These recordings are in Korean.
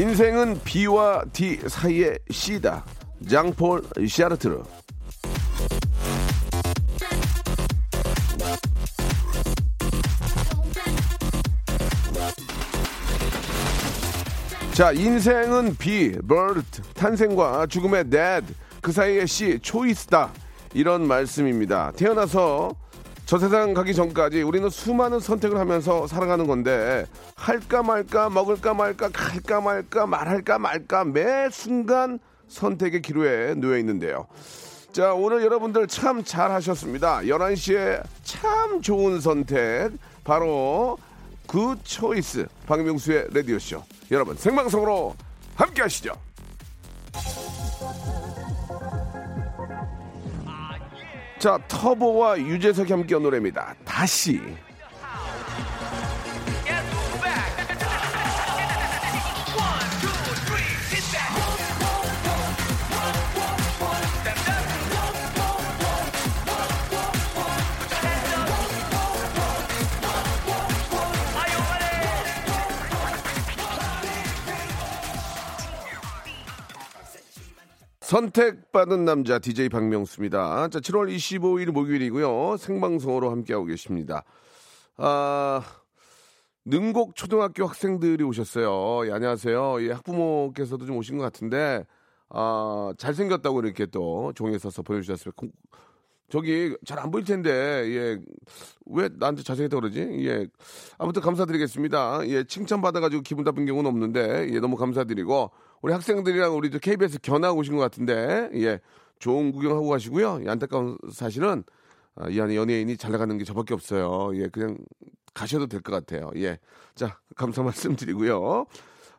인생은 B와 D 사이의 C다 장폴 샤르트르 자, 인생은 비, birth, 탄생과 죽음의 dead, 그 사이의 씨, 초이스다. 이런 말씀입니다. 태어나서 저 세상 가기 전까지 우리는 수많은 선택을 하면서 살아가는 건데, 할까 말까, 먹을까 말까, 갈까 말까, 말할까 말까, 매 순간 선택의 기로에 놓여 있는데요. 자, 오늘 여러분들 참 잘하셨습니다. 11시에 참 좋은 선택. 바로 그 초이스 박명수의 라디오쇼 여러분 생방송으로 함께 하시죠 자 터보와 유재석이 함께한 노래입니다. 다시 선택받은 남자 DJ 박명수입니다. 자, 7월 25일 목요일이고요. 생방송으로 함께하고 계십니다. 아, 능곡 초등학교 학생들이 오셨어요. 예, 안녕하세요. 예, 학부모께서도 좀 오신 것 같은데, 아, 잘생겼다고 이렇게 또 종이에 써서 보내주셨어요. 고- 저기 잘 안 보일 텐데, 예, 왜 나한테 잘생겼다고 그러지? 예, 아무튼 감사드리겠습니다. 예, 칭찬 받아 가지고 기분 나쁜 경우는 없는데, 예, 너무 감사드리고, 우리 학생들이랑 우리 저 KBS 견학 오신 것 같은데, 예, 좋은 구경하고 가시고요. 이 안타까운 사실은, 아, 이 안에 연예인이 잘 나가는 게 저밖에 없어요. 예, 그냥 가셔도 될 것 같아요. 예. 자, 감사 말씀드리고요.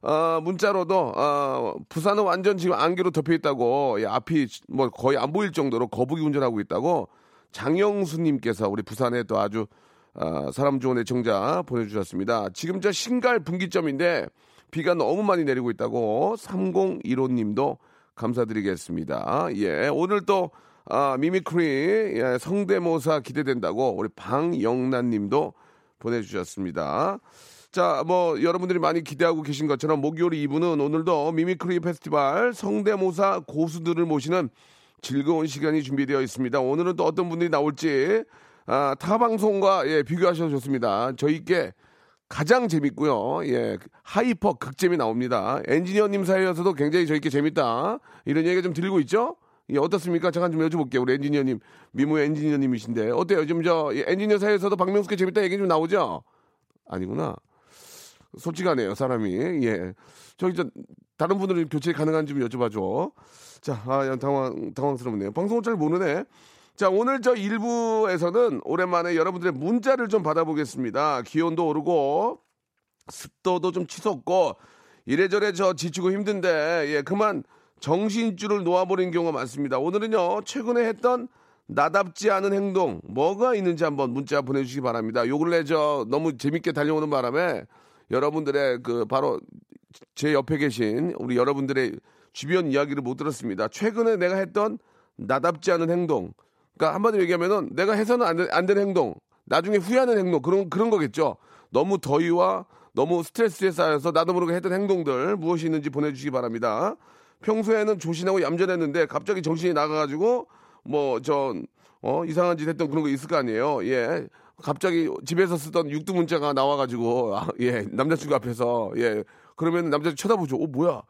아, 문자로도, 아, 부산은 완전 지금 안개로 덮여 있다고, 예, 앞이 뭐 거의 안 보일 정도로 거북이 운전하고 있다고, 장영수님께서 우리 부산에 또 아주, 아, 사람 좋은 애청자 보내주셨습니다. 지금 저 신갈 분기점인데, 비가 너무 많이 내리고 있다고, 3015님도 감사드리겠습니다. 예, 오늘 또, 아, mimicry, 예, 성대모사 기대된다고, 우리 방영란님도 보내주셨습니다. 자, 뭐 여러분들이 많이 기대하고 계신 것처럼 목요일 2부는 오늘도 mimicry 페스티벌 성대모사 고수들을 모시는 즐거운 시간이 준비되어 있습니다. 오늘은 또 어떤 분들이 나올지 아, 타 방송과 예, 비교하셔도 좋습니다. 저희께 가장 재밌고요. 예, hyper 극재미 나옵니다. 엔지니어님 사이에서도 굉장히 저희께 재밌다. 이런 얘기가 좀 들리고 있죠? 예, 어떻습니까? 잠깐 좀 여쭤볼게요. 우리 엔지니어님, 미모 엔지니어님이신데 어때요? 요즘 저 예, 엔지니어 사이에서도 박명수께 재밌다 얘기 좀 나오죠? 아니구나. 솔직하네요, 사람이. 예. 저기, 저, 다른 분들은 교체 가능한지 좀 여쭤봐줘. 자, 아, 당황, 당황스럽네요. 방송을 잘 모르네. 자, 오늘 저 1부에서는 오랜만에 여러분들의 문자를 좀 받아보겠습니다. 기온도 오르고, 습도도 좀 치솟고, 이래저래 저 지치고 힘든데, 예, 그만 정신줄을 놓아버린 경우가 많습니다. 오늘은요, 최근에 했던 나답지 않은 행동, 뭐가 있는지 한번 문자 보내주시기 바랍니다. 요 근래 저 너무 재밌게 달려오는 바람에 여러분들의 그 바로 제 옆에 계신 우리 여러분들의 주변 이야기를 못 들었습니다. 최근에 내가 했던 나답지 않은 행동. 그러니까 한마디로 얘기하면은 내가 해서는 안, 되, 안 되는 행동, 나중에 후회하는 행동 그런 그런 거겠죠. 너무 더위와 너무 스트레스에 쌓여서 나도 모르게 했던 행동들 무엇이 있는지 보내주시기 바랍니다. 평소에는 조신하고 얌전했는데 갑자기 정신이 나가가지고 뭐저 어, 이상한 짓 했던 그런 거 있을 거 아니에요. 예. 갑자기 집에서 쓰던 육두 문자가 나와가지고 아, 예 남자친구 앞에서 예 그러면 남자 쳐다보죠. 어 뭐야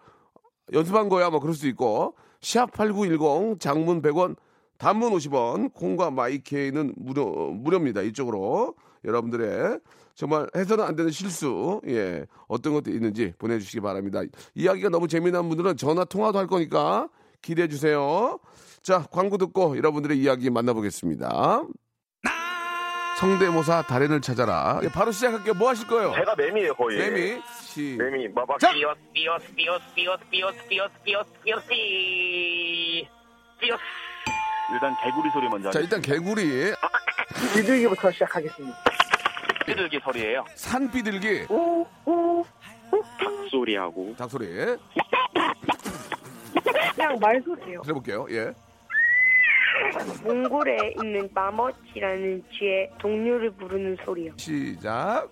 연습한 거야 뭐 그럴 수 있고 샵8910 장문 100원 단문 50원 콩과 마이케이는 무료 무료입니다. 이쪽으로 여러분들의 정말 해서는 안 되는 실수 예 어떤 것도 있는지 보내주시기 바랍니다. 이야기가 너무 재미난 분들은 전화 통화도 할 거니까 기대해 주세요. 자 광고 듣고 여러분들의 이야기 만나보겠습니다. 성대모사 달인을 찾아라. 예, 바로 시작할게요. 뭐 하실 거예요? 제가 매미예요 거의. 매미 시. 매미 마박 자! 삐어스 삐어스 삐어스 삐어스 삐어스 삐어스 삐어스 삐어스 삐 삐어스 일단 개구리 소리 먼저 자, 하겠습니다. 일단 개구리, 비둘기부터 시작하겠습니다. 삐들기 소리예요. 산 비둘기, 소리하고 닭소리. 그냥 말소리예요. 들어볼게요. 예. 몽골에 있는 마머치라는 쥐의 동료를 부르는 소리요. 시작.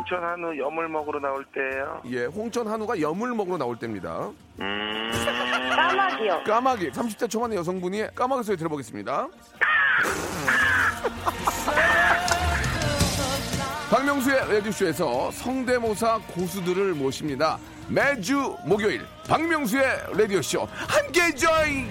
홍천 한우 염을 먹으러 나올 때예요 예, 홍천 한우가 염을 먹으러 나올 때입니다. 음 까마귀요. 까마귀, 30대 초반의 여성분이 까마귀 소리 들어보겠습니다. 박명수의 라디오쇼에서 성대모사 고수들을 모십니다. 매주 목요일 박명수의 라디오쇼 함께 join!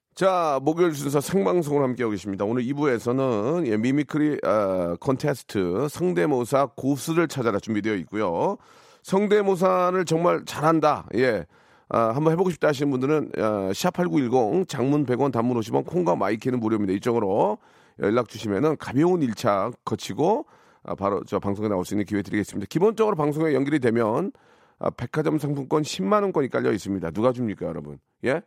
자, 목요일 순서 생방송을 함께하고 계십니다. 오늘 2부에서는 예, mimicry 아, 컨테스트 성대모사 고수를 찾아라 준비되어 있고요. 성대모사를 정말 잘한다. 예. 아, 한번 해보고 싶다 하시는 분들은 아, 샵8910 장문 100원 단문 50원 콩과 마이키는 무료입니다. 이쪽으로 연락 주시면은 가벼운 1차 거치고 아, 바로 저 방송에 나올 수 있는 기회 드리겠습니다. 기본적으로 방송에 연결이 되면 아, 백화점 상품권 10만 원권이 깔려 있습니다. 누가 줍니까, 여러분? 예?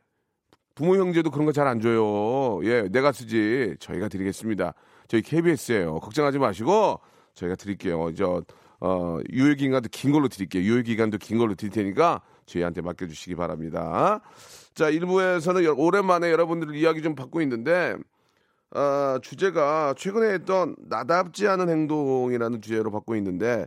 부모 형제도 그런 거 잘 안 줘요. 예, 내가 쓰지. 저희가 드리겠습니다. 저희 KBS예요. 걱정하지 마시고 저희가 드릴게요. 저 어, 유효 기간도 긴 걸로 드릴게요. 유효 기간도 긴 걸로 드릴 테니까 저희한테 맡겨 주시기 바랍니다. 자, 1부에서는 오랜만에 여러분들 이야기 좀 받고 있는데 아, 주제가 최근에 했던 나답지 않은 행동이라는 주제로 받고 있는데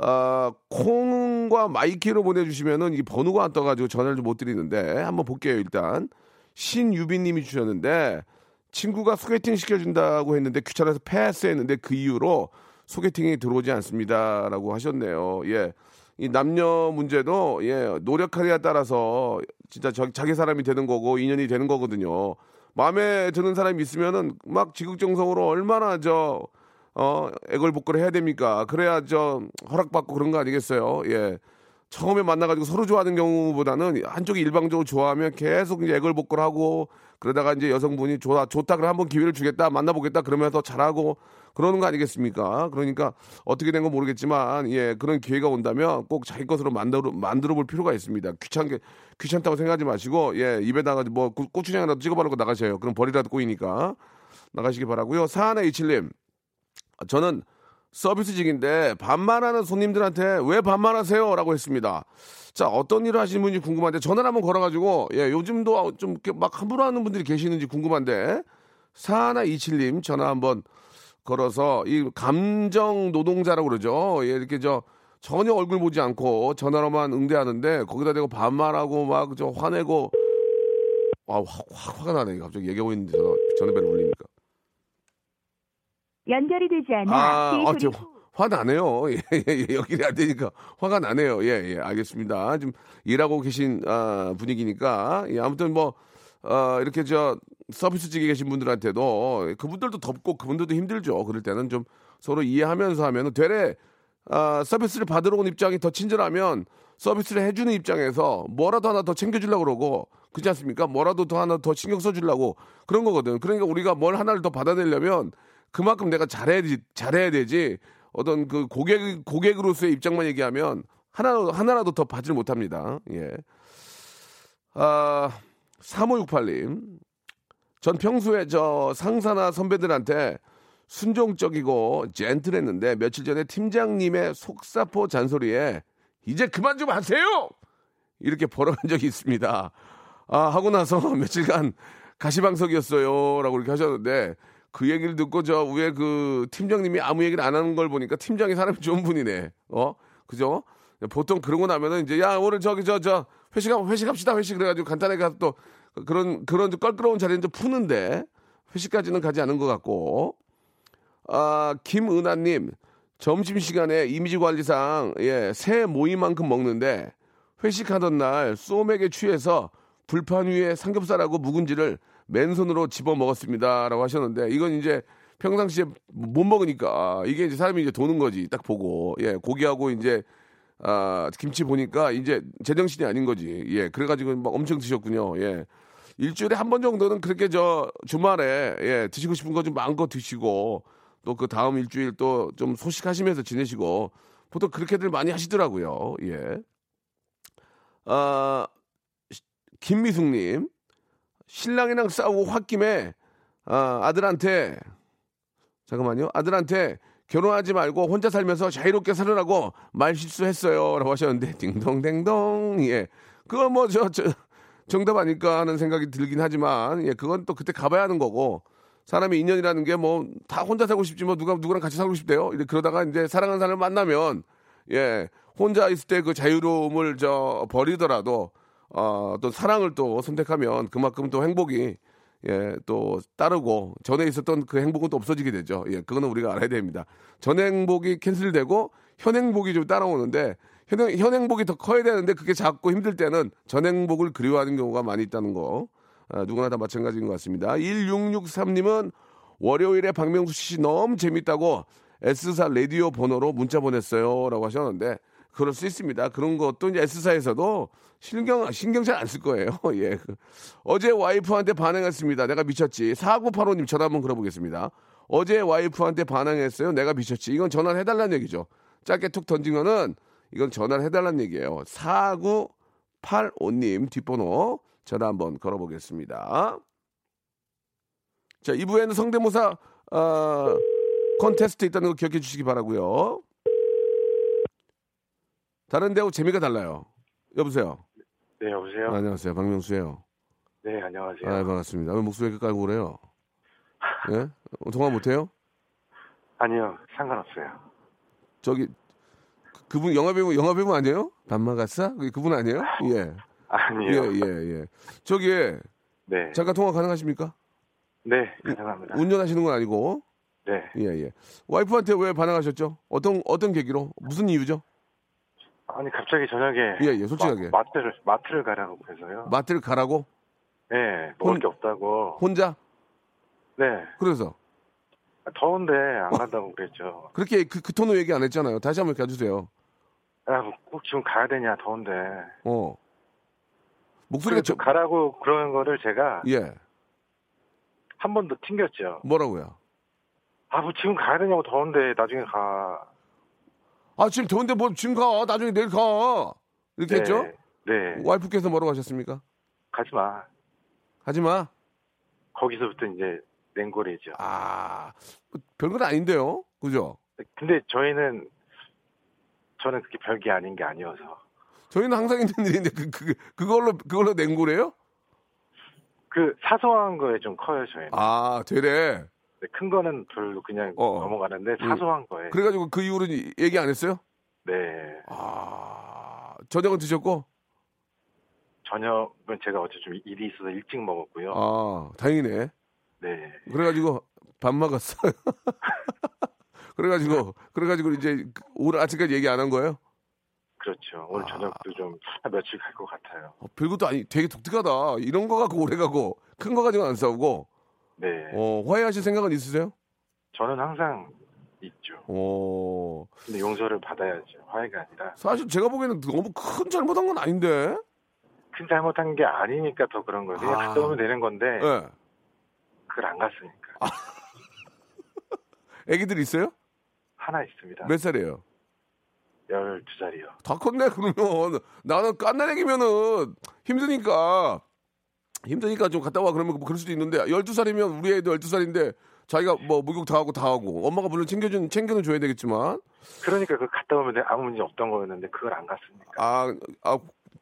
아, 콩과 마이키로 보내주시면은 이 번호가 안 떠가지고 전화를 좀 못 드리는데 한번 볼게요 일단 신유빈님이 주셨는데 친구가 소개팅 시켜준다고 했는데 귀찮아서 패스했는데 그 이후로 소개팅이 들어오지 않습니다라고 하셨네요. 예. 이 남녀 문제도 예 노력하냐에 따라서 진짜 저, 자기 사람이 되는 거고 인연이 되는 거거든요. 마음에 드는 사람이 있으면은 막 지극정성으로 얼마나 저 어, 애걸복걸 해야 됩니까? 그래야 저 허락받고 그런 거 아니겠어요? 예. 처음에 만나가지고 서로 좋아하는 경우보다는 한쪽이 일방적으로 좋아하면 계속 이제 애걸복걸하고 그러다가 이제 여성분이 좋아, 좋다, 그래 한번 기회를 주겠다, 만나보겠다, 그러면서 잘하고 그러는 거 아니겠습니까? 그러니까 어떻게 된 건 모르겠지만, 예, 그런 기회가 온다면 꼭 자기 것으로 만들어, 만들어 볼 필요가 있습니다. 귀찮게, 귀찮다고 생각하지 마시고, 예, 입에다가 뭐 고- 고추장이라도 찍어바르고 나가셔요. 그럼 버리라도 꼬이니까. 나가시기 바라고요 사하나 이칠님 저는 서비스직인데 반말하는 손님들한테 왜 반말하세요? 라고 했습니다. 자, 어떤 일을 하시는 분인지 궁금한데 전화를 한번 걸어가지고, 예, 요즘도 좀 막 함부로 하는 분들이 계시는지 궁금한데, 사하나 이칠님 전화 한번 걸어서 이 감정 노동자라고 그러죠. 예, 이렇게 저 전혀 얼굴 보지 않고 전화로만 응대하는데 거기다 대고 반말하고 막 저 화내고, 아, 확, 확 화가 나네. 갑자기 얘기하고 있는데 전화, 전화벨 울리니까. 연결이 되지 않아 아, 그 아, 저 화 나네요. 예, 예, 예, 연결이 안 되니까 화가 나네요. 예, 예, 알겠습니다. 좀 일하고 계신 아, 분위기니까 예, 아무튼 뭐 어, 이렇게 저 서비스직에 계신 분들한테도 그분들도 덥고 그분들도 힘들죠. 그럴 때는 좀 서로 이해하면서 하면은 되레 아, 서비스를 받으러 온 입장이 더 친절하면 서비스를 해주는 입장에서 뭐라도 하나 더 챙겨주려고 그러고 그렇지 않습니까? 뭐라도 더 하나 더 신경 써주려고 그런 거거든. 그러니까 우리가 뭘 하나를 더 받아내려면 그만큼 내가 잘해야, 지- 잘해야 되지 어떤 그 고객, 고객으로서의 입장만 얘기하면 하나, 하나라도 더 받질 못합니다. 예. 아, 3568님. 전 평소에 저 상사나 선배들한테 순종적이고 젠틀했는데 며칠 전에 팀장님의 속사포 잔소리에 이제 그만 좀 하세요! 이렇게 벌어간 적이 있습니다. 아, 하고 나서 며칠간 가시방석이었어요. 라고 이렇게 하셨는데 그 얘기를 듣고 저 위에 그 팀장님이 아무 얘기를 안 하는 걸 보니까 팀장이 사람이 좋은 분이네. 어? 그죠? 보통 그러고 나면은 이제 야, 오늘 저기 저, 저 회식, 회식합시다. 회식 그래가지고 간단하게 또 그런, 그런 좀 껄끄러운 자리는 좀 푸는데 회식까지는 가지 않은 것 같고 아, 김은하님, 점심시간에 이미지 관리상, 예, 새 모이만큼 먹는데, 회식하던 날 쏘맥에 취해서 불판 위에 삼겹살하고 묵은지를 맨손으로 집어 먹었습니다라고 하셨는데 이건 이제 평상시에 못 먹으니까 이게 이제 사람이 이제 도는 거지. 딱 보고. 예 고기하고 이제 아 김치 보니까 이제 제정신이 아닌 거지. 예 그래가지고 막 엄청 드셨군요. 예. 일주일에 한 번 정도는 그렇게 저 주말에 예 드시고 싶은 거 좀 마음껏 드시고 또 그 다음 일주일 또 좀 소식하시면서 지내시고 보통 그렇게들 많이 하시더라고요. 예. 아 김미숙님 신랑이랑 싸우고 홧김에 아, 아들한테 잠깐만요. 아들한테 결혼하지 말고 혼자 살면서 자유롭게 살으라고 말 실수했어요라고 하셨는데 딩동댕동. 예. 그거 뭐저 저 정답 아닐까 하는 생각이 들긴 하지만 예 그건 또 그때 가봐야 하는 거고 사람의 인연이라는 게 뭐 다 혼자 살고 싶지 뭐 누가 누구랑 같이 살고 싶대요? 이제 그러다가 이제 사랑하는 사람을 만나면 예 혼자 있을 때 그 자유로움을 저 버리더라도 어, 또 사랑을 또 선택하면 그만큼 또 행복이 예, 또 따르고 전에 있었던 그 행복은 또 없어지게 되죠. 예, 그거는 우리가 알아야 됩니다. 전 행복이 캔슬되고 현 행복이 좀 따라오는데 현, 행- 현 행복이 더 커야 되는데 그게 작고 힘들 때는 전 행복을 그리워하는 경우가 많이 있다는 거 아, 누구나 다 마찬가지인 것 같습니다. 1663님은 월요일에 박명수 씨 너무 재밌다고 S사 라디오 번호로 문자 보냈어요. 라고 하셨는데 그럴 수 있습니다. 그런 것도 이제 S사에서도 신경, 신경 잘 안 쓸 거예요. 예. 어제 와이프한테 반응했습니다. 내가 미쳤지. 4985님 전화 한번 걸어보겠습니다. 어제 와이프한테 반응했어요. 내가 미쳤지. 이건 전화를 해달라는 얘기죠. 짧게 툭 던진 거는 이건 전화를 해달라는 얘기예요. 4985님 뒷번호 전화 한번 걸어보겠습니다. 자, 2부에는 성대모사, 어, 콘테스트 있다는 거 기억해 주시기 바라고요 다른 데하고 재미가 달라요. 여보세요. 네, 여보세요? 아, 안녕하세요. 박명수예요. 네, 안녕하세요. 아, 반갑습니다. 왜 목소리 이렇게 깔고 그래요? 예? 어, 통화 못해요? 아니요, 상관없어요. 저기 그- 그분 영화 배우 영화 배우 아니에요? 반마가사? 그- 그분 아니에요? 예. 아니요. 예, 예, 예. 저기 네. 잠깐 통화 가능하십니까? 네, 가능합니다. 운전하시는 건 아니고. 네. 예, 예. 와이프한테 왜 반항하셨죠? 어떤 어떤 계기로? 무슨 이유죠? 아니, 갑자기 저녁에. 예, 예, 솔직하게. 마, 마트를, 마트를 가라고 해서요. 마트를 가라고? 네, 먹을 혼- 게 없다고. 혼자? 네. 그래서 더운데 안 간다고 그랬죠. 그렇게 그, 그 톤으로 얘기 안 했잖아요. 다시 한번 가주세요. 야, 뭐꼭 지금 가야 되냐, 더운데. 어. 목소리가 저, 가라고 그러는 거를 제가 예. 한 번 더 튕겼죠. 뭐라고요? 아, 뭐 지금 가야 되냐고 더운데 나중에 가. 아, 지금 더운데 뭐 지금 가. 나중에 내일 가. 이렇게 네. 했죠? 네. 와이프께서 뭐라고 하셨습니까? 가지 마. 하지 마. 거기서부터 이제 냉골이죠. 아, 별건 아닌데요. 그죠? 근데 저희는 저는 그게 별게 아닌 게 아니어서 저희는 항상 있는 일인데 그, 그 그걸로 그걸로 냉고래요? 그 사소한 거에 좀 커요 저희는. 아, 되래. 네, 큰 거는 별로 그냥 어. 넘어가는데 음. 사소한 거에. 그래가지고 그 이후로 는 얘기 안 했어요? 네. 아, 저녁은 드셨고? 저녁은 제가 어제 좀 일이 있어서 일찍 먹었고요. 아, 다행이네. 네. 그래가지고 밥 먹었어요. 그래가지고 그래가지고 이제 오늘 아침까지 얘기 안 한 거예요? 그렇죠. 오늘 아. 저녁도 좀한 며칠 갈 것 같아요. 어, 별것도 아니 되게 독특하다. 이런 거 갖고 오래 가고 큰 거 가지고 안 싸우고 네. 어, 화해하실 생각은 있으세요? 저는 항상 있죠. 어, 근데 용서를 받아야죠. 화해가 아니라 사실 제가 보기에는 너무 큰 잘못한 건 아닌데. 큰 잘못한 게 아니니까 더 그런 거예요. 그냥 아. 갔다 오면 되는 건데 예. 그걸 안 갔으니까. 애기들 있어요? 하나 있습니다. 몇 살이에요? 12살이요. 다 컸네 그러면 나는 깐난 애기면은 힘드니까 힘드니까 좀 갔다 와 그러면 뭐 그럴 수도 있는데 12살이면 우리 애도 12살인데 자기가 뭐 목욕 다 하고 다 하고 엄마가 물론 챙겨준 챙겨는 줘야 되겠지만 그러니까 그 갔다 오면 아무 문제 없던 거였는데 그걸 안 갔으니까. 아, 아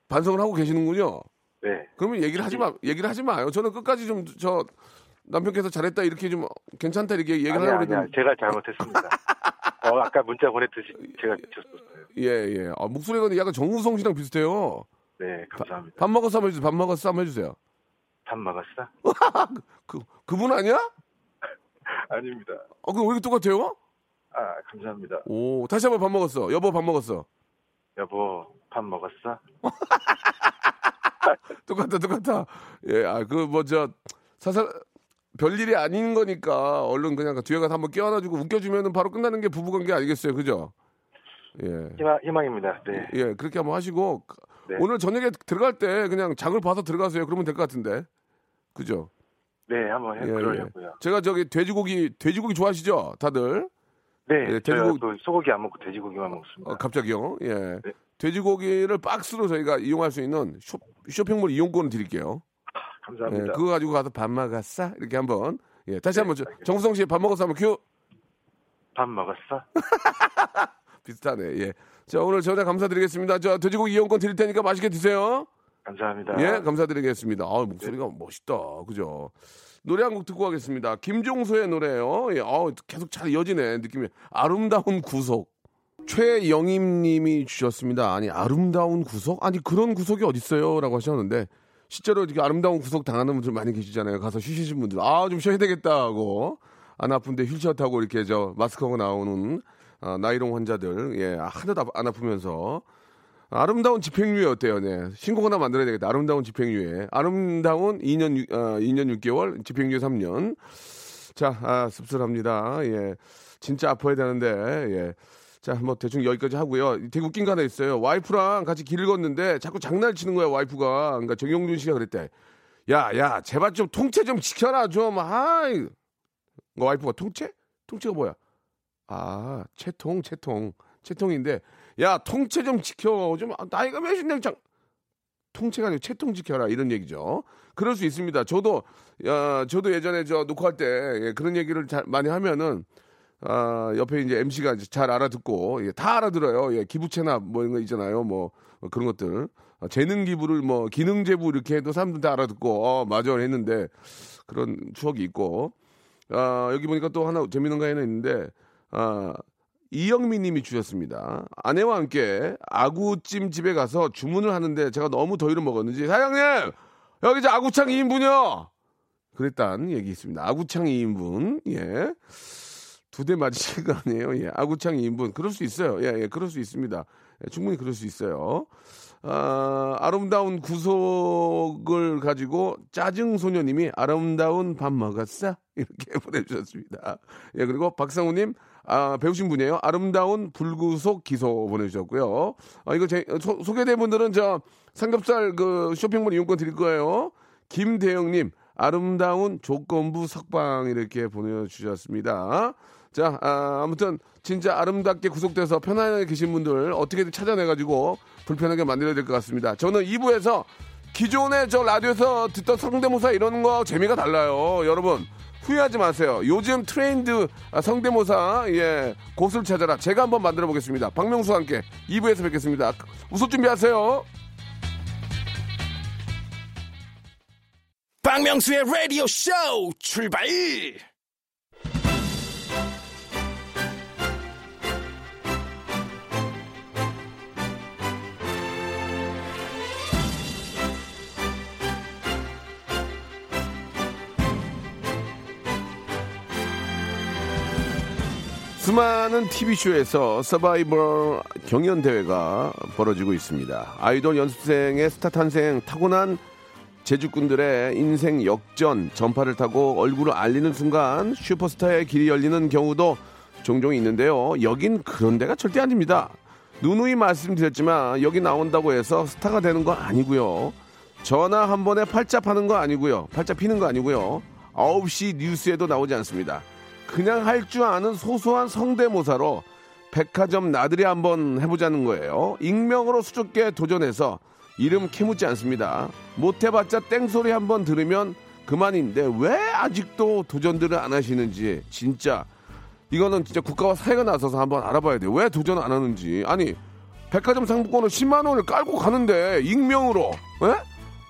반성을 하고 계시는군요. 네. 그러면 얘기를 하지 마 얘기를 하지 마요. 저는 끝까지 좀 저 남편께서 잘했다 이렇게 좀 괜찮다 이렇게 얘기를 하려고. 했는데 제가 잘못했습니다. 어, 아까 문자 보냈듯이 제가 미쳤었어요. 예 예. 아, 목소리가 약간 정우성 씨랑 비슷해요. 네, 감사합니다. 밥 먹었어 한번 해주세요. 밥 먹었어 한번 해주세요. 밥 먹었어? 그 그분 아니야? 아닙니다. 아 그럼 왜 이렇게 똑같아요? 아, 감사합니다. 오, 다시 한번 밥 먹었어. 여보 밥 먹었어. 여보, 밥 먹었어? 똑같다, 똑같아. 예, 아, 그, 뭐, 저, 사실, 별일이 아닌 거니까, 얼른 그냥 그 뒤에 가서 한번 껴안아주고 웃겨주면은 바로 끝나는 게 부부관계 아니겠어요? 그죠? 예. 희망, 희망입니다. 네. 예, 그렇게 한번 하시고, 네. 오늘 저녁에 들어갈 때 그냥 장을 봐서 들어가세요. 그러면 될 것 같은데. 그죠? 네, 한번 해, 예, 그러려고요. 제가 저기 돼지고기, 돼지고기 좋아하시죠? 다들? 네, 예, 돼지고기- 또 소고기 안 먹고 돼지고기만 먹습니다. 어, 갑자기요. 예. 네. 돼지고기를 박스로 저희가 이용할 수 있는 쇼, 쇼핑몰 이용권을 드릴게요. 예, 감사합니다. 그거 가지고 가서 밥 먹었어? 이렇게 한번. 예, 다시 네, 한번. 정수성 씨 밥 먹었어? 한번 큐. 밥 먹었어? 비슷하네. 예. 자, 오늘 전화 감사드리겠습니다. 저 돼지고기 이용권 드릴 테니까 맛있게 드세요. 감사합니다. 예, 감사드리겠습니다. 아, 목소리가 멋있다. 그죠? 노래 한 곡 듣고 가겠습니다. 김종소의 노래예요. 예, 아, 계속 잘 이어지네. 느낌이 아름다운 구속. 최영임 님이 주셨습니다. 아니, 아름다운 구속? 아니, 그런 구속이 어딨어요? 라고 하셨는데, 실제로 이렇게 아름다운 구속 당하는 분들 많이 계시잖아요. 가서 쉬시는 분들. 아, 좀 쉬어야 되겠다 하고, 안 아픈데 휠체어 타고 이렇게 저 마스크하고 나오는 아, 나이롱 환자들. 예, 하나도 안 아프면서. 아름다운 집행유예 어때요? 네. 신곡 하나 만들어야 되겠다. 아름다운 집행유예. 아름다운 2년, 유- 어, 2년 6개월, 집행유예 3년. 자, 아, 씁쓸합니다. 예. 진짜 아파야 되는데, 예. 자, 뭐 대충 여기까지 하고요. 되게 웃긴 거 하나 있어요. 와이프랑 같이 길을 걷는데 자꾸 장난을 치는 거야, 와이프가. 그러니까 정영준 씨가 그랬대. 야, 야, 제발 좀 통째 좀 지켜라, 좀. 아이. 그 와이프가 통째? 통째가 뭐야? 아, 채통, 채통. 채통인데, 야, 통째 좀 지켜. 좀, 아, 나이가 몇인데, 장, 통째가 아니고 채통 지켜라. 이런 얘기죠. 그럴 수 있습니다. 저도, 야, 저도 예전에 저 녹화할 때 예, 그런 얘기를 잘 많이 하면은, 아, 옆에 이제 MC가 잘 알아듣고, 예, 다 알아들어요. 예, 기부채납 뭐 이런 거 있잖아요. 뭐, 뭐 그런 것들. 어, 재능 기부를 뭐, 기능 제부 이렇게 해도 사람들 다 알아듣고, 어, 맞아. 했는데, 그런 추억이 있고, 아, 여기 보니까 또 하나 재밌는 거 하나 있는데, 아, 이영민 님이 주셨습니다. 아내와 함께 아구찜 집에 가서 주문을 하는데 제가 너무 더위를 먹었는지, 사장님! 여기 이제 아구창 2인분이요! 그랬단 얘기 있습니다. 아구창 2인분, 예. 두 대 맞으신 거 아니에요? 예. 아구창 2인분. 그럴 수 있어요. 예, 예. 그럴 수 있습니다. 예, 충분히 그럴 수 있어요. 아, 아름다운 구속을 가지고 짜증 소녀님이 아름다운 밥 먹었어? 이렇게 보내주셨습니다. 예, 그리고 박상우님, 아, 배우신 분이에요. 아름다운 불구속 기소 보내주셨고요. 아, 이거 제, 소, 소개된 분들은 저 삼겹살 그 쇼핑몰 이용권 드릴 거예요. 김대영님, 아름다운 조건부 석방 이렇게 보내주셨습니다. 자, 아, 아무튼 진짜 아름답게 구속돼서 편안하게 계신 분들 어떻게든 찾아내가지고 불편하게 만들어야 될 것 같습니다. 저는 2부에서 기존에 저 라디오에서 듣던 성대모사 이런 거 재미가 달라요. 여러분 후회하지 마세요. 요즘 트렌드 아, 성대모사 예 곳을 찾아라. 제가 한번 만들어 보겠습니다. 박명수와 함께 2부에서 뵙겠습니다. 웃을 준비하세요. 박명수의 라디오 쇼 출발! 수많은 TV쇼에서 서바이벌 경연대회가 벌어지고 있습니다. 아이돌 연습생의 스타 탄생 타고난 제주꾼들의 인생 역전 전파를 타고 얼굴을 알리는 순간 슈퍼스타의 길이 열리는 경우도 종종 있는데요. 여긴 그런 데가 절대 아닙니다. 누누이 말씀드렸지만 여기 나온다고 해서 스타가 되는 거 아니고요. 전화 한 번에 팔자 파는 거 아니고요. 팔자 피는 거 아니고요. 9시 뉴스에도 나오지 않습니다. 그냥 할 줄 아는 소소한 성대모사로 백화점 나들이 한번 해보자는 거예요. 익명으로 수줍게 도전해서 이름 캐묻지 않습니다. 못해봤자 땡소리 한번 들으면 그만인데 왜 아직도 도전들을 안 하시는지 진짜 이거는 진짜 국가와 사회가 나서서 한번 알아봐야 돼요. 왜 도전 안 하는지. 아니 백화점 상품권을 10만 원을 깔고 가는데 익명으로 예?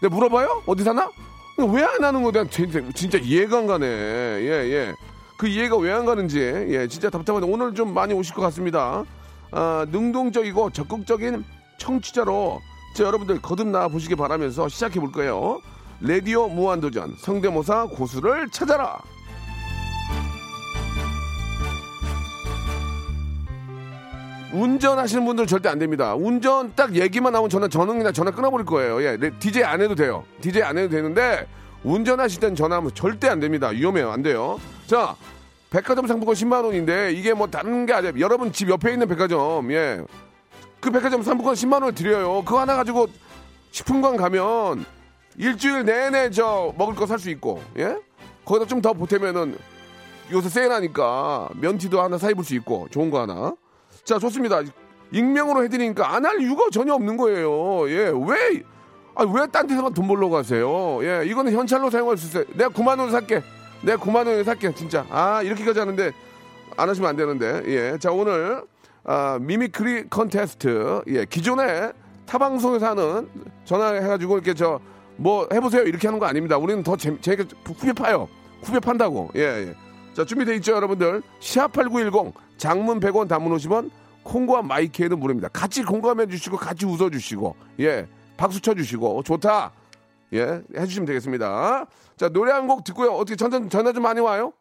내가 물어봐요? 어디 사나? 왜 안 하는 거야? 진짜, 진짜 이해가 안 가네. 예, 예. 그 이해가 왜 안 가는지, 예, 진짜 답답한데 오늘 좀 많이 오실 것 같습니다. 아, 능동적이고 적극적인 청취자로 자, 여러분들 거듭나 보시기 바라면서 시작해 볼 거예요. 레디오 무한도전 성대모사 고수를 찾아라. 운전하시는 분들 절대 안 됩니다. 운전 딱 얘기만 나오면 전화 저는 그냥 전화 끊어버릴 거예요. 예, 네, DJ 안 해도 돼요. DJ 안 해도 되는데 운전하실 땐 전화하면 절대 안 됩니다. 위험해요. 안 돼요. 자, 백화점 상품권 10만 원인데 이게 뭐 다른 게 아니라 여러분 집 옆에 있는 백화점 예. 그 백화점 상품권 10만 원을 드려요. 그거 하나 가지고 식품관 가면 일주일 내내 저 먹을 거 살 수 있고 예? 거기다 좀 더 보태면은 요새 세일하니까 면티도 하나 사 입을 수 있고 좋은 거 하나. 자 좋습니다. 익명으로 해드리니까 안 할 이유가 전혀 없는 거예요. 예, 왜? 아, 왜 딴 데서만 돈 벌러 가세요? 예, 이거는 현찰로 사용할 수 있어요. 내가 9만 원 살게. 내가 9만 원에 살게, 진짜. 아, 이렇게까지 하는데 안 하시면 안 되는데. 예, 자 오늘 아, mimicry contest. 예, 기존에 타방송에서 하는 전화해가지고 이렇게 저 뭐 해보세요 이렇게 하는 거 아닙니다. 우리는 더 재, 재밌게 후벼 파요. 후배 판다고. 예, 예. 자, 준비돼 있죠, 여러분들? 샵8910 장문 100원 단문 50원 콩과 마이키에는 무료입니다. 같이 공감해 주시고 같이 웃어 주시고 예. 박수 쳐 주시고 좋다. 예. 해 주시면 되겠습니다. 자, 노래 한 곡 듣고요. 어떻게 전화 전화 좀 많이 와요?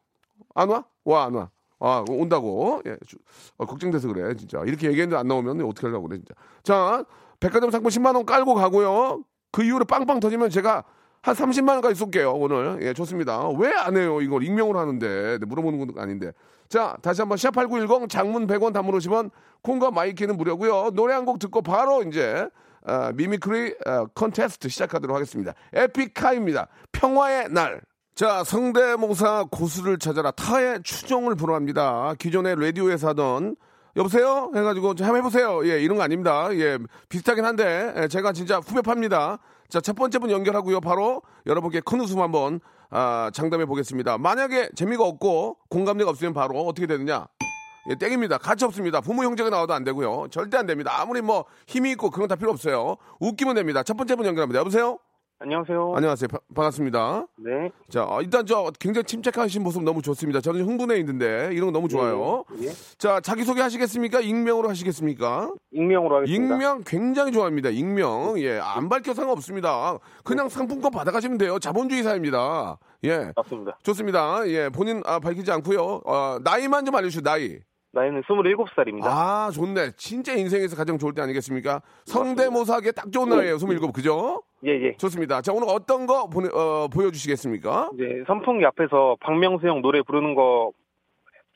안 와? 와, 안 와. 아, 온다고. 예. 주- 어, 걱정돼서 그래, 진짜. 이렇게 얘기했는데 안 나오면 어떻게 하려고 그래, 진짜. 자, 백화점 상품 10만 원 깔고 가고요. 그 이후로 빵빵 터지면 제가 한 30만 원까지 쏠게요, 오늘. 예, 좋습니다. 왜 안 해요, 이걸 익명으로 하는데. 네, 물어보는 건 아닌데. 자, 다시 한번 샵8910 장문 100원 단문 50원 콩과 마이케이는 무료고요. 노래 한 곡 듣고 바로 이제 아, mimicry 아, 컨테스트 시작하도록 하겠습니다. 에픽하입니다. 평화의 날. 자, 성대모사 고수를 찾아라 타의 추종을 불허합니다. 기존의 라디오에서 하던 여보세요? 해가지고 좀 한번 해보세요. 예, 이런 거 아닙니다. 예, 비슷하긴 한데 예, 제가 진짜 후배 팝니다. 자, 첫 번째 분 연결하고요. 바로 여러분께 큰 웃음 한번 아, 장담해 보겠습니다. 만약에 재미가 없고 공감대가 없으면 바로 어떻게 되느냐? 예, 땡입니다. 가치 없습니다. 부모 형제가 나와도 안 되고요. 절대 안 됩니다. 아무리 뭐 힘이 있고 그런 거다 필요 없어요. 웃기면 됩니다. 첫 번째 분 연결합니다. 여보세요? 안녕하세요. 안녕하세요. 바- 반갑습니다. 네. 자, 어, 일단 저 굉장히 침착하신 모습 너무 좋습니다. 저는 흥분해 있는데 이런 거 너무 좋아요. 예. 자, 자기 소개 하시겠습니까? 익명으로 하시겠습니까? 익명으로 하겠습니다. 익명 굉장히 좋아합니다. 익명. 예, 안 밝혀 상관없습니다. 그냥 상품권 받아가시면 돼요. 자본주의 사회입니다. 예. 맞습니다. 좋습니다. 예, 본인 아, 밝히지 않고요. 어, 나이만 좀 알려 주세요. 나이. 나이는 27살입니다. 아, 좋네. 진짜 인생에서 가장 좋을 때 아니겠습니까? 성대모사하기에 딱 좋은 나이에요. 27, 그죠? 예, 예. 좋습니다. 자, 오늘 어떤 거 보내, 어, 보여주시겠습니까? 이제 선풍기 앞에서 박명수 형 노래 부르는 거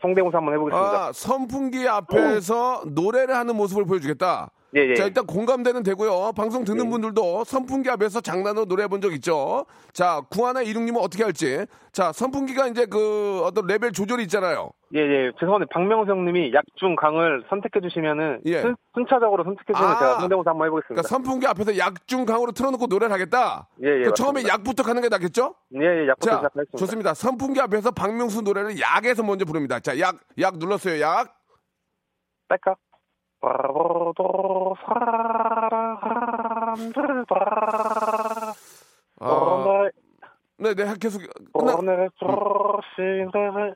성대모사 한번 해보겠습니다. 아, 선풍기 앞에서 노래를 하는 모습을 보여주겠다. 예, 예. 자, 일단 공감대는 되고요. 방송 듣는 분들도 선풍기 앞에서 장난으로 노래해 본 적 있죠? 자, 구하나 이륙님은 어떻게 할지. 자, 선풍기가 이제 그 어떤 레벨 조절이 있잖아요. 예, 예. 죄송한데 박명수 형님이 약중 강을 선택해 주시면은 예. 순, 순차적으로 선택해 주시면 아. 제가 성대모사 한번 해 보겠습니다. 그러니까 선풍기 앞에서 약중 강으로 틀어 놓고 노래를 하겠다. 예, 예, 그 처음에. 약부터 가는 게 낫겠죠? 예, 예. 약부터 자, 시작하겠습니다. 좋습니다. 선풍기 앞에서 박명수 노래를 약에서 먼저 부릅니다. 자, 약, 약 눌렀어요. 약. 딸까? 바라보도 사람들 바라 아, 네, 네, 계속 끝나. 오늘 조심을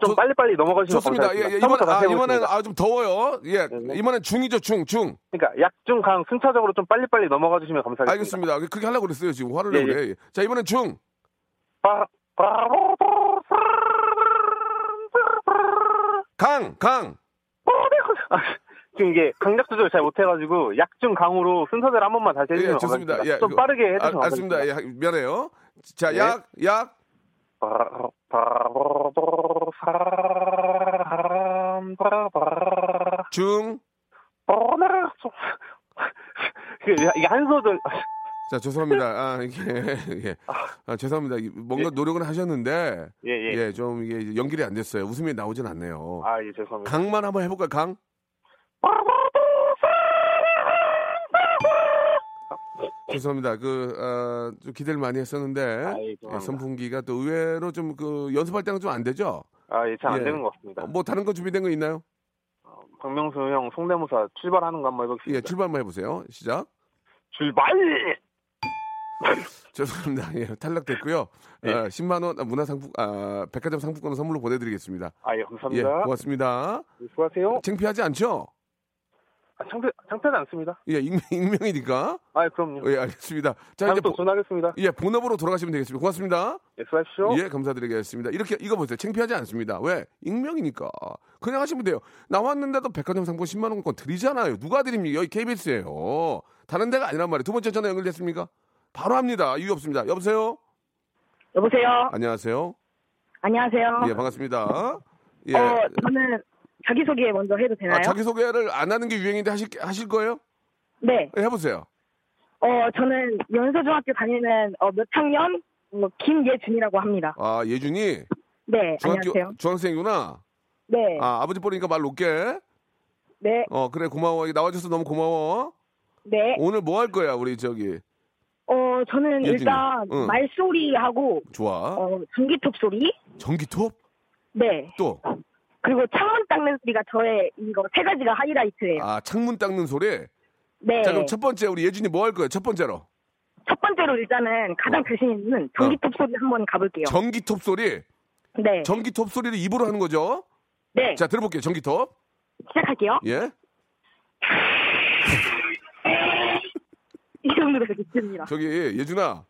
좀 좋- 빨리빨리 넘어가시면 좋습니다. 예. 예, 이번, 아, 이번엔. 아, 좀 더워요. 예, 네. 이번엔 중이죠, 중, 중. 그러니까 약중 강 순차적으로 좀 빨리빨리 넘어가 주시면 감사하겠습니다. 알겠습니다. 그렇게 하려고 그랬어요, 지금. 화를 예, 내고 그래. 자, 이번엔 중. 바- 바라보 강, 강. 아, 지금 이게 강약 조절 잘 못해가지고 약중 강으로 순서대로 한 번만 다시 예, 해주시면 좋습니다. 감사하겠습니다. 예, 좀 그- 빠르게 아, 해주시면 알겠습니다. 감사하겠습니다. 예, 미안해요. 자, 예. 약, 약. 중. 좀- 이게 이게 한 소절 자, 죄송합니다. 아, 이게, 예. 아, 죄송합니다. 이- 뭔가 노력은 하셨는데, 예 예 예, 좀 이게 연결이 안 됐어요. 웃음이 나오진 않네요. 아 예 죄송합니다 강만 한번 해볼까요, 강? 죄송합니다. 그, 어, 좀 기대를 많이 했었는데, 아, 예, 예. 선풍기가 또 의외로 좀 그 연습할 때는 좀 안 되죠? 아 예 잘안 예. 되는 것 같습니다 어, 뭐 다른 거 준비된 거 있나요? 박명수 형 성대모사 출발하는 거 한번 해보겠습니다 예, 출발 한번 해보세요. 시작. 출발 죄송합니다. 예, 탈락됐고요. 예. 어, 10만 원 문화상품, 아, 백화점 상품권을 선물로 보내드리겠습니다. 아예 예, 감사합니다 고맙습니다. 수고하세요 창피하지 않죠? 아, 창피, 창피하지 않습니다. 예, 익명, 익명이니까. 아, 그럼요. 예, 알겠습니다. 자, 이제 또 보- 전화하겠습니다. 예, 본업으로 돌아가시면 되겠습니다. 고맙습니다. 예, 수고하십시오. 예, 감사드리겠습니다. 이렇게 이거 보세요. 창피하지 않습니다. 왜? 익명이니까. 그냥 하시면 돼요. 나왔는데도 백화점 상품 10만 원권 드리잖아요. 누가 드립니까? 여기 KBS예요. 다른 데가 아니란 말이에요. 두 번째 전화 연결됐습니까? 바로 합니다. 이유 없습니다. 여보세요? 여보세요. 안녕하세요. 안녕하세요. 예, 반갑습니다. 예. 어, 저는 자기소개 먼저 해도 되나요? 아, 자기소개를 안 하는 게 유행인데 하실, 하실 거예요? 네. 예, 해보세요. 어, 저는 연서중학교 다니는 어, 몇 학년 어, 김예준이라고 합니다. 아, 예준이 네, 중학교, 안녕하세요. 중학생이구나. 네, 아, 아버지 뽀리니까 말 높게. 네, 어, 그래, 고마워. 나와줘서 너무 고마워. 네. 오늘 뭐 할 거야, 우리 저기. 어, 저는 예준이. 일단 응. 말소리하고 좋아. 어, 전기톱 소리, 전기톱? 네. 또. 그리고 창문 닦는 소리가 저의 이거 세 가지가 하이라이트예요. 아, 창문 닦는 소리? 네. 자, 그럼 첫 번째, 우리 예준이 뭐 할 거야, 첫 번째로? 첫 번째로 일단은 가장 자신 있는 전기톱 소리 한번 가볼게요. 전기톱 소리? 네. 전기톱 소리를 입으로 하는 거죠? 네. 자, 들어볼게요, 전기톱. 시작할게요. 예. 이 정도로 되겠습니다. 저기, 예준아.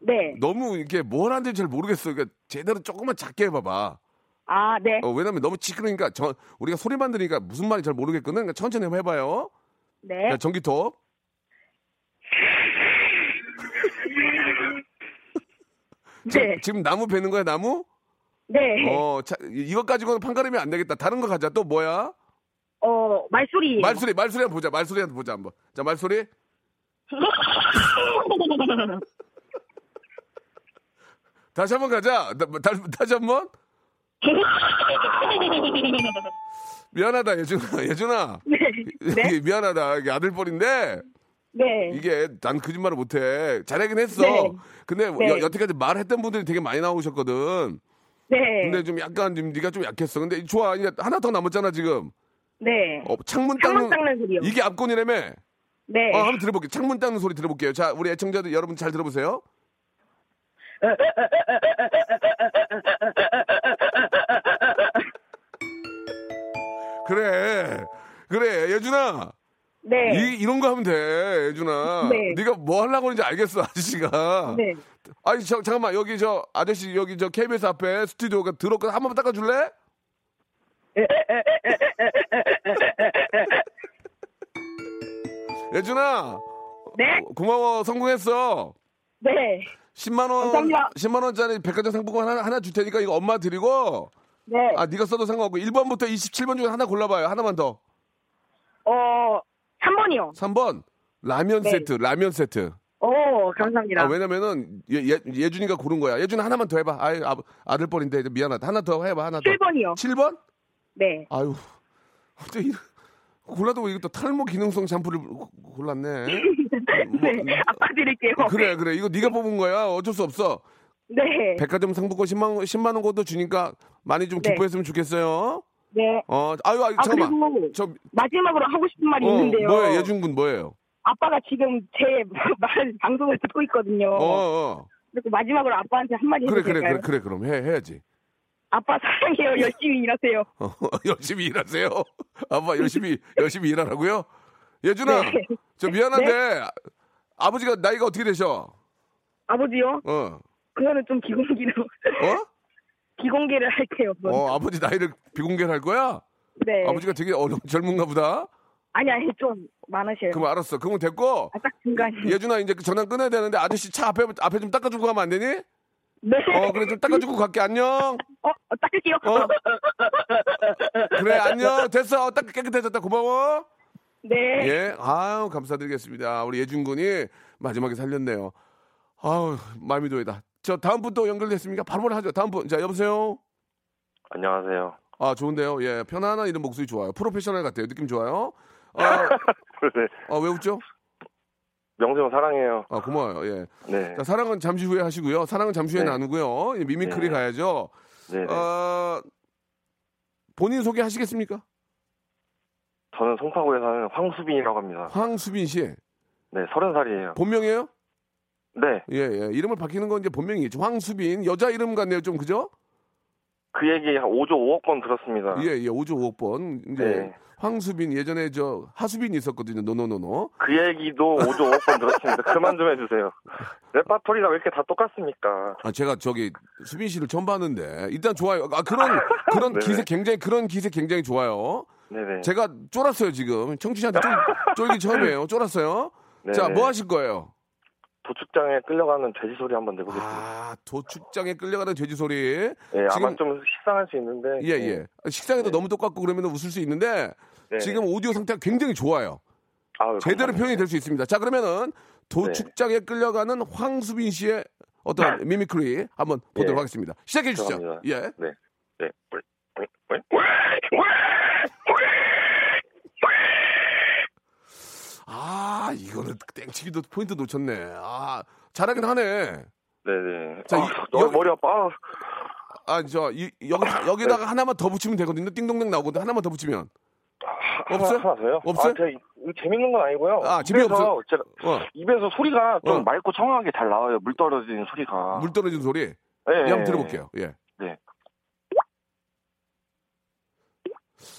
네. 너무 이렇게 뭘 하는지 잘 모르겠어. 그러니까 제대로 조금만 작게 해봐봐. 아, 네. 어, 왜냐면 너무 시끄러니까 저, 우리가 소리만 들으니까 무슨 말인지 잘 모르겠거든. 그러니까 천천히 한번 해봐요. 네. 자, 전기톱. 네. 지금 나무 베는 거야, 나무? 네. 어, 자, 이- 이것 가지고는 판가름이 안 되겠다. 다른 거 가자. 또 뭐야? 어, 말소리. 말소리, 말소리 한번 보자. 말소리 한번 보자, 한번. 자, 말소리. 다시 한번 가자. 다, 다, 다시 한 번. 미안하다, 예준아. 예준아. 네. 네. 미안하다. 이게 아들 뻘인데. 네. 이게 난 거짓말을 못해. 잘하긴 했어. 네. 근데 네. 여, 여태까지 말했던 분들이 되게 많이 나오셨거든. 네. 근데 좀 약간 좀 네가 좀 약했어. 근데 좋아. 이제 하나 더 남았잖아 지금. 네. 어, 창문 창문 닦는 닦는 소리요. 이게 앞권이라며. 네. 어, 한번 들어볼게요. 창문 닦는 소리 들어볼게요. 자, 우리 애청자들 여러분 잘 들어보세요. 그래. 그래. 예준아. 네. 이, 이런 거 하면 돼. 예준아. 네. 네가 뭐 하려고 하는지 알겠어. 아저씨가. 네. 아니, 저, 잠깐만. 여기 저 아저씨 여기 저 KBS 앞에 스튜디오가 들었거든. 한 번만 닦아 줄래? 예준아. 네. 어, 고마워. 성공했어. 네. 10만 원, 감사합니다. 10만 원짜리 백화점 상품권 하나, 하나 줄 테니까 이거 엄마 드리고, 네. 아, 네가 써도 상관없고, 1번부터 27번 중에 하나 골라봐요. 하나만 더. 어, 3번이요. 3번, 라면 네. 세트, 라면 세트. 오, 감사합니다. 아, 왜냐면은, 예, 예, 예준이가 고른 거야. 예준 하나만 더 해봐. 아이, 아, 아들 뻘인데 미안하다. 하나 더 해봐, 하나 더. 7번이요. 7번? 네. 아유, 어째 이 골라도 이거 또 탈모 기능성 샴푸를 고- 골랐네. 네. 아빠 드릴게요. 그래, 그래. 이거 네가 뽑은 거야. 어쩔 수 없어. 네. 백화점 상품권 10만 원, 10만 원 정도 주니까 많이 좀 네. 기뻐했으면 좋겠어요. 네. 어, 아유, 아유, 아, 잠깐만. 그리고 저, 마지막으로 하고 싶은 말이 어, 있는데요. 뭐예요? 예준군 뭐예요? 아빠가 지금 제 말 방송을 듣고 있거든요. 어, 어. 그리고 마지막으로 아빠한테 한마디 그래, 해도 그래, 될까요? 그래, 그래, 그럼 해, 해야지. 아빠 사랑해요. 열심히 일하세요. 어, 열심히 일하세요. 아빠 열심히, 열심히 일하라고요? 예준아, 네. 저 미안한데, 아버지가 나이가 어떻게 되셔? 아버지요? 어, 그거는 좀 비공개로 어? 비공개를 할게요. 그건. 어, 아버지 나이를 비공개를 할 거야? 네. 아버지가 되게 어려, 젊은가 보다? 아니 아니 좀 많으셔요. 그럼 알았어. 그러면 됐고, 아, 딱 중간이. 예준아, 이제 그 전화 끊어야 되는데, 아저씨 차 앞에, 앞에 좀 닦아주고 가면 안 되니? 네. 어, 그래, 좀 닦아주고 갈게. 안녕. 어, 어, 닦을게요. 어? 그래, 안녕. 됐어. 딱 깨끗해졌다. 고마워. 네. 예, 아유, 감사드리겠습니다. 우리 예준 군이 마지막에 살렸네요. 아우, 마음이 놓이다. 저 다음 분 또 연결됐습니까? 바로 하죠. 다음 분. 자, 여보세요? 안녕하세요. 아, 좋은데요. 예, 편안한 이런 목소리 좋아요. 프로페셔널 같아요. 느낌 좋아요. 아, 네. 아, 왜 웃죠? 명수 형 사랑해요. 아, 고마워요. 예. 네. 자, 사랑은 잠시 후에 하시고요. 사랑은 잠시 후에 네. 나누고요. 예, mimicry 네. 가야죠. 네. 네. 어, 본인 소개하시겠습니까? 저는 송파구에 사는 황수빈이라고 합니다. 황수빈 씨. 네, 서른 살이에요. 본명이에요? 네, 예, 예. 이름을 바뀌는 건 이제 본명이겠죠. 황수빈. 여자 이름 같네요. 좀 그죠? 그 얘기 한 5조 5억 번 들었습니다. 예, 예, 5조 5억 번. 이제 네. 황수빈 예전에 저 하수빈이 있었거든요. No no no no. 그 얘기도 5조 5억 번 들었습니다. 그만 좀 해주세요. 레파토리가 왜 이렇게 다 똑같습니까? 아, 제가 저기 수빈 씨를 처음 봤는데 일단 좋아요. 아, 그런 그런. 기세 굉장히 그런 기세 굉장히 좋아요. 네네. 제가 쫄았어요 지금 청취자한테 쫄, 쫄기 처음이에요. 쫄았어요. 네네. 자, 뭐 하실 거예요? 도축장에 끌려가는 돼지 소리 한번 내보겠습니다. 아, 도축장에 끌려가는 돼지 소리. 예, 지금- 아마 좀 식상할 수 있는데. 예, 예. 식상에도 너무 똑같고 그러면 웃을 수 있는데 네. 지금 오디오 상태가 굉장히 좋아요. 아유, 제대로 감사합니다. 표현이 될 수 있습니다. 자, 그러면은 도축장에 끌려가는 황수빈 씨의 어떤 mimicry 한번 보도록 예. 하겠습니다. 시작해 주시죠. 죄송합니다. 예. 네. 네. 아, 이거는 땡치기도 포인트 놓쳤네. 아, 잘하긴 하네. 네네. 자, 아, 이- 여기- 머리 아파. 아, 아, 저, 이, 여기, 여기다가 하나만 더 붙이면 되거든요. 띵동댕 나오거든. 하나만 더 붙이면. 없어요? 하나? 없어요? 아, 제가 이- 이거 재밌는 건 아니고요. 아, 재미없어. 제가 어. 입에서 소리가 좀 어. 맑고 청아하게 잘 나와요. 물 떨어지는 소리가. 물 떨어지는 소리. 예, 예, 예, 한번 들어볼게요. 예. 네.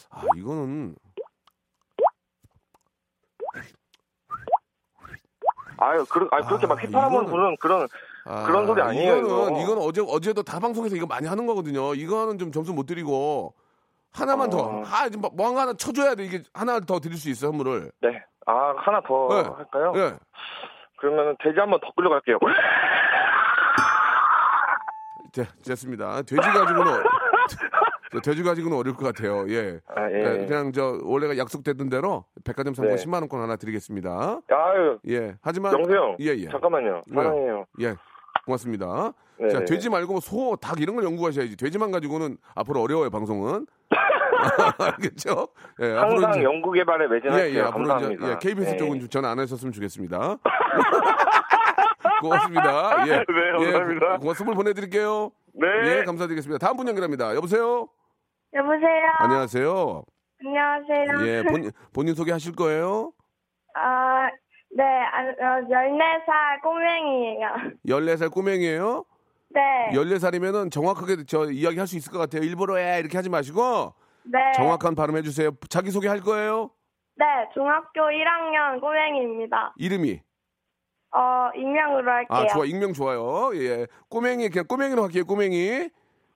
아, 이거는. 아유, 그러, 아 그렇게 막 아, 휘파람을 이거는- 부르는 그런 아, 그런 소리 아니에요, 이거는, 이거. 이거는 어제, 어제도 다 방송에서 이거 많이 하는 거거든요. 이거는 좀 점수 못 드리고. 하나만 더. 어. 아, 뭐, 뭐 하나 쳐줘야 돼. 이게 하나 더 드릴 수 있어, 선물을. 네. 아 하나 더 네. 할까요? 예. 그러면 돼지 한번 더 끌려갈게요. 네, 됐습니다. 돼지 가지고는, 돼지 가지고는 어려울 것 같아요. 예. 아, 예. 그냥, 그냥 저, 원래가 약속됐던 대로 백화점 상품 네. 10만 원권 하나 드리겠습니다. 아유, 예. 하지만. 영수 형. 예, 예. 잠깐만요. 네. 사랑해요. 예. 고맙습니다. 네. 자, 돼지 말고 뭐 소, 닭 이런 걸 연구하셔야지. 돼지만 가지고는 앞으로 어려워요, 방송은. 알겠죠? 예, 앞으로 항상 이제- 연구 개발에 매진할게요. 예, 예, 앞으로 이제 감사합니다. 예, KBS 네. 쪽은 좀 전화 안 하셨으면 좋겠습니다. 고맙습니다. 예. 네, 감사합니다. 예, 고, 선물 보내드릴게요. 네. 예, 감사드리겠습니다. 다음 분 연결합니다. 여보세요? 여보세요. 안녕하세요. 안녕하세요. 예, 본, 본인 소개하실 거예요? 아, 네, 아, 어, 14살 꼬맹이에요. 14살 꼬맹이에요? 네. 14살이면은 정확하게 저 이야기 할 수 있을 것 같아요. 일부러 해 이렇게 하지 마시고 네. 정확한 발음 해주세요. 자기 소개 할 거예요? 네, 중학교 1학년 꼬맹이입니다. 이름이. 어, 익명으로 할게요. 아, 좋아. 익명 좋아요. 예. 꼬맹이, 그냥 꼬맹이로 할게요. 꼬맹이.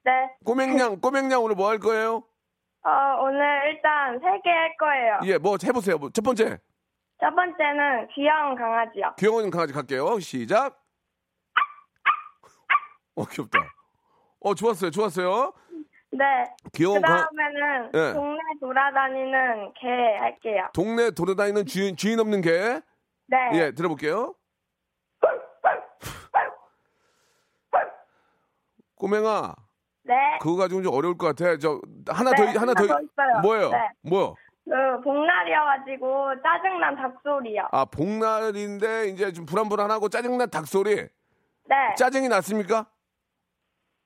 네. 꼬맹냥, 꼬맹냥 오늘 뭐 할 거예요? 어, 오늘 일단 세 개 할 거예요. 예, 뭐 해보세요. 뭐 첫 번째. 첫 번째는 귀여운 강아지요. 귀여운 강아지 갈게요. 시작. 어, 귀엽다. 어, 좋았어요. 좋았어요. 네. 귀여운 그 강, 다음에는 예. 동네 돌아다니는 개 할게요. 동네 돌아다니는 주인, 주인 없는 개. 네. 예, 들어볼게요. 꼬맹아, 네. 그거 가지고 좀 어려울 것 같아. 저, 하나 네, 더, 하나 더. 하나 더 있어요. 뭐예요? 네. 뭐요? 그 복날이어가지고 짜증난 닭소리요. 아, 복날인데 이제 좀 불안불안하고 짜증난 닭소리. 네. 짜증이 났습니까?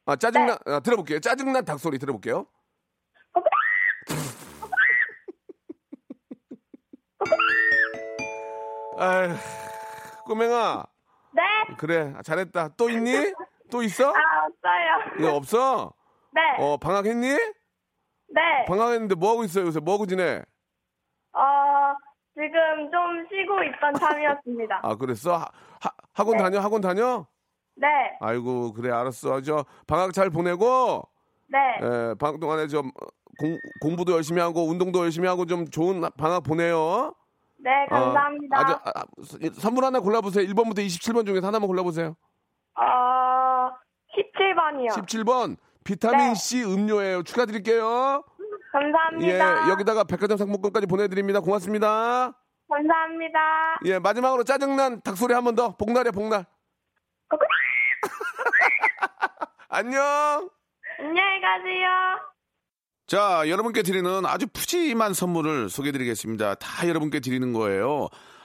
아, 짜증나, 아, 들어볼게요. 짜증난 닭소리 들어볼게요. 아휴, 꼬맹아. 네. 그래, 잘했다. 또 있니? 또 있어? 아, 없어요. 이거 없어? 네. 어, 방학했니? 네. 방학했는데 뭐 하고 있어요, 요새? 뭐 하고 지내? 어, 지금 좀 쉬고 있던 참이었습니다. 아, 그랬어? 하, 하- 학원 네. 다녀? 학원 다녀? 네. 아이고, 그래, 알았어. 저, 방학 잘 보내고, 네. 에, 방학 동안에 좀, 공, 공부도 열심히 하고, 운동도 열심히 하고, 좀 좋은 방학 보내요. 네, 감사합니다. 어, 아주, 아, 아, 선물 하나 골라보세요. 1번부터 27번 중에서 하나만 골라보세요. 어, 17번이요. 17번, 비타민 네. C 음료예요. 축하드릴게요. 감사합니다. 예, 여기다가 백화점 상품권까지 보내드립니다. 고맙습니다. 감사합니다. 예, 마지막으로 짜증난 닭소리 한 번 더. 복날이야, 복날. 안녕. 안녕히 가세요. 자, 여러분께 드리는 아주 푸짐한 선물을 소개해 드리겠습니다. 다 여러분께 드리는 거예요.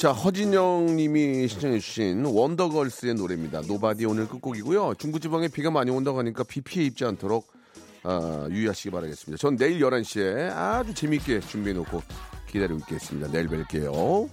자, 허진영 님이 신청해주신 원더걸스의 노래입니다. Nobody 오늘 끝곡이고요. 중부지방에 비가 많이 온다고 하니까 비 피해 입지 않도록 어, 유의하시기 바라겠습니다. 전 내일 11시에 아주 재미있게 준비해놓고 기다리고 있겠습니다. 내일 뵐게요.